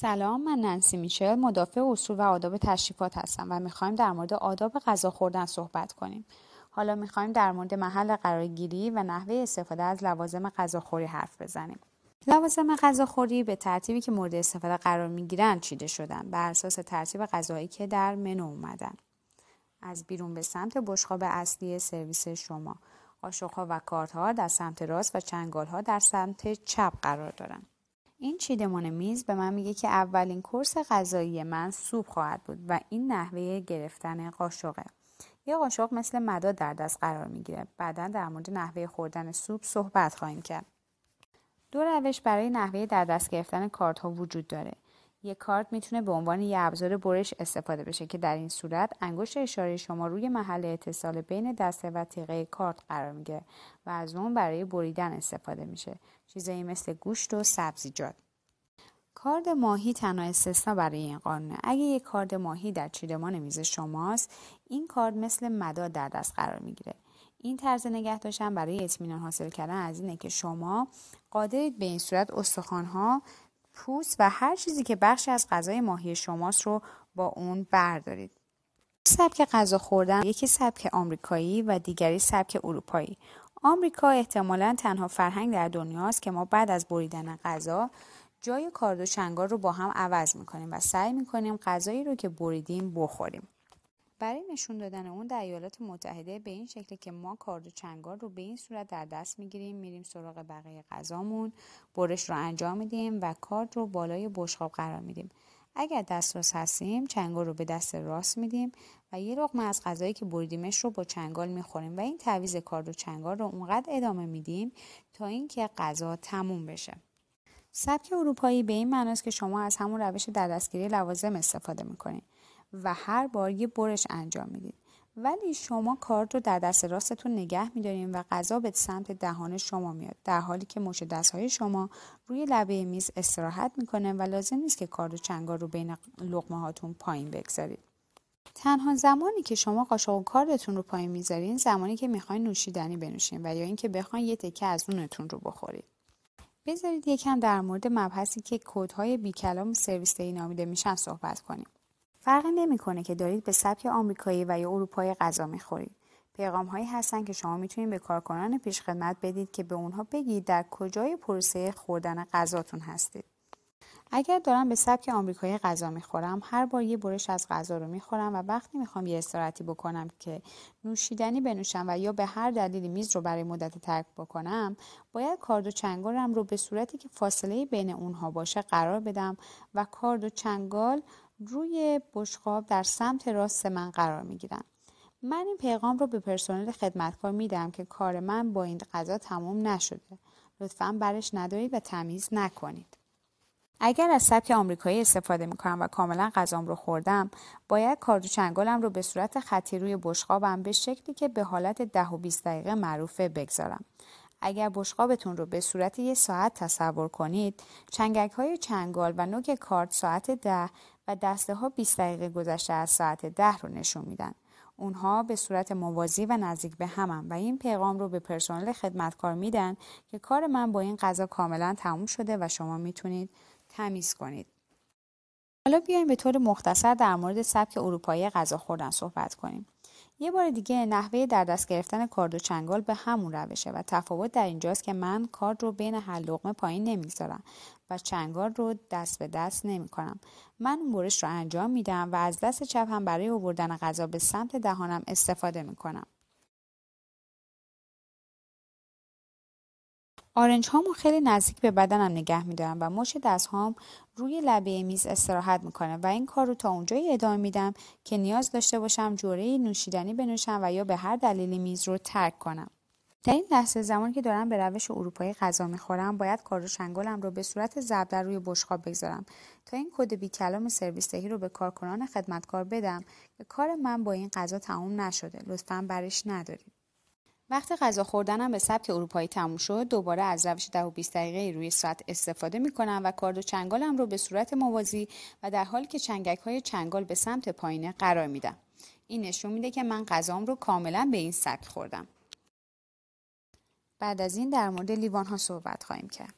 سلام من ننسی میشل مدافع اصول و آداب تشریفات هستم و می‌خوایم در مورد آداب غذا خوردن صحبت کنیم. حالا می‌خوایم در مورد محل قرارگیری و نحوه استفاده از لوازم غذاخوری حرف بزنیم. لوازم غذاخوری به ترتیبی که مورد استفاده قرار می‌گیرند چیده شدن؟ بر اساس ترتیب غذایی که در منو اومدن. از بیرون به سمت بشقاب اصلی سرویس شما. قاشقها و کارتها در سمت راست و چنگالها در سمت چپ قرار دارند این چیدمان میز به من میگه که اولین کورس غذایی من سوپ خواهد بود و این نحوه گرفتن قاشقه. یه قاشق مثل مداد در دست قرار می‌گیره. بعدا در مورد نحوه خوردن سوپ صحبت خواهیم کرد. دو روش برای نحوه در دست گرفتن کارت ها وجود داره. یک کارت می‌تونه به عنوان یه ابزار برش استفاده بشه که در این صورت انگشت اشاره شما روی محل اتصال بین دسته و تیغه کارت قرار می‌گیره و از اون برای بریدن استفاده میشه. چیزایی مثل گوشت و سبزیجات کارد ماهی تنها استثنا برای این قانونه. اگه یک کارد ماهی در چیدمان میز شماست این کارد مثل مداد در دست قرار می‌گیره. این طرز نگه داشتن برای اطمینان حاصل کردن از اینه که شما قادرید به این صورت استخوانها پوست و هر چیزی که بخشی از غذای ماهی شماست رو با اون بردارید. سبک غذا خوردن یکی سبک آمریکایی و دیگری سبک اروپایی. آمریکا احتمالا تنها فرهنگ در دنیاست که ما بعد از بریدن غذا جای کارد و چنگار رو با هم عوض می‌کنیم و سعی می‌کنیم غذایی رو که بریدیم بخوریم. برای نشون دادن اون در ایالات متحده به این شکل که ما کارد و چنگار رو به این صورت در دست می‌گیریم میریم سراغ بقیه غذامون برش رو انجام میدیم و کارد رو بالای بشقاب قرار میدیم. اگر دست راست هستیم چنگال رو به دست راست میدیم و یه لقمه از غذایی که بریدیمش رو با چنگال می‌خوریم و این تعویز کارد و چنگال رو اونقدر ادامه میدیم تا اینکه غذا تموم بشه. سبک اروپایی به این معناست که شما از همون روش در دستگیری لوازم استفاده می‌کنید. و هر بار یه برش انجام می‌دید. ولی شما کارت رو در دست راستتون نگه میدارین و غذا به سمت دهان شما میاد. در حالی که مش دستهای شما روی لبه میز استراحت می‌کنه و لازم نیست که کارد و چنگار رو بین لقمه هاتون پایین بگذارید. تنها زمانی که شما قاشق و کاردتون رو پایین می‌ذارین زمانی که می‌خواین نوشیدنی بنوشین و یا اینکه بخواین یه تکه از اونتون رو بخورید. بذارید یکم در مورد مبحثی که کودهای بی کلام سرویس نامیده میشن صحبت کنیم. فرقی نمی‌کنه که دارید به سبک آمریکایی و یا اروپایی غذا می‌خورید. پیغام هایی هستن که شما می‌تونید به کارکنان پیشخدمت بدید که به اونها بگید در کجای پروسه خوردن غذاتون هستید. اگر دارم به سبک آمریکایی غذا می‌خورم هر بار یه برش از غذا رو می‌خورم و وقتی می‌خوام یه استراحتی بکنم که نوشیدنی بنوشم و یا به هر دلیلی میز رو برای مدت ترک بکنم باید کارد و چنگالم رو به صورتی که فاصله بین اونها باشه قرار بدم و کارد و چنگال روی بشقاب در سمت راست من قرار می گیرم. من این پیغام رو به پرسنل خدمتکار میدم که کار من با این غذا تمام نشده. لطفا برش ندارید و تمیز نکنید. اگر از سبک آمریکایی استفاده می کنم و کاملا غذام رو خوردم باید کارد و چنگالم رو به صورت خطی روی بشقابم به شکلی که به حالت ده و 20 دقیقه معروفه بگذارم اگر بشقابتون رو به صورت یک ساعت تصور کنید چنگک های چنگال و نوک کارت ساعت ده و دسته ها 20 دقیقه گذشته از ساعت ده رو نشون میدن. اونها به صورت موازی و نزدیک به همن و این پیغام رو به پرسنل خدمتکار میدن که کار من با این غذا کاملا تموم شده و شما می‌تونید تمیز کنید. حالا بیایم به طور مختصر در مورد سبک اروپایی غذا خوردن صحبت کنیم. یه بار دیگه نحوه در دست گرفتن کارد و چنگال به همون روشه و تفاوت در اینجاست که من کارد رو بین هر لقمه پایین نمی‌ذارم و چنگال رو دست به دست نمی کنم. من اون برش رو انجام میدم و از دست چپ هم برای آوردن غذا به سمت دهانم استفاده می آرنج هامو خیلی نزدیک به بدنم نگه میدارم و مش دست هام روی لبه میز استراحت می‌کنه و این کار رو تا اونجایی ادامه میدم که نیاز داشته باشم جوره نوشیدنی بنوشم و یا به هر دلیلی میز رو ترک کنم. در این لحظه زمانی که دارم به روش اروپایی غذا می‌خورم باید کار و چنگالم رو به صورت ضرب در روی بشقاب بگذارم تا این کد بی کلام سرویس رو به کارکنان خدمتکار بدم که کار من با این غذا تموم نشده لطفا برش ندارید وقتی غذا خوردنم به سبک اروپایی تموم شد دوباره از روش ده و 20 دقیقه روی ساعت استفاده می کنم و کارد و چنگالم رو به صورت موازی و در حالی که چنگک های چنگال به سمت پایینه قرار میدم. این نشون میده که من غذام رو کاملا به این سبک خوردم. بعد از این در مورد لیوان ها صحبت خواهیم کرد.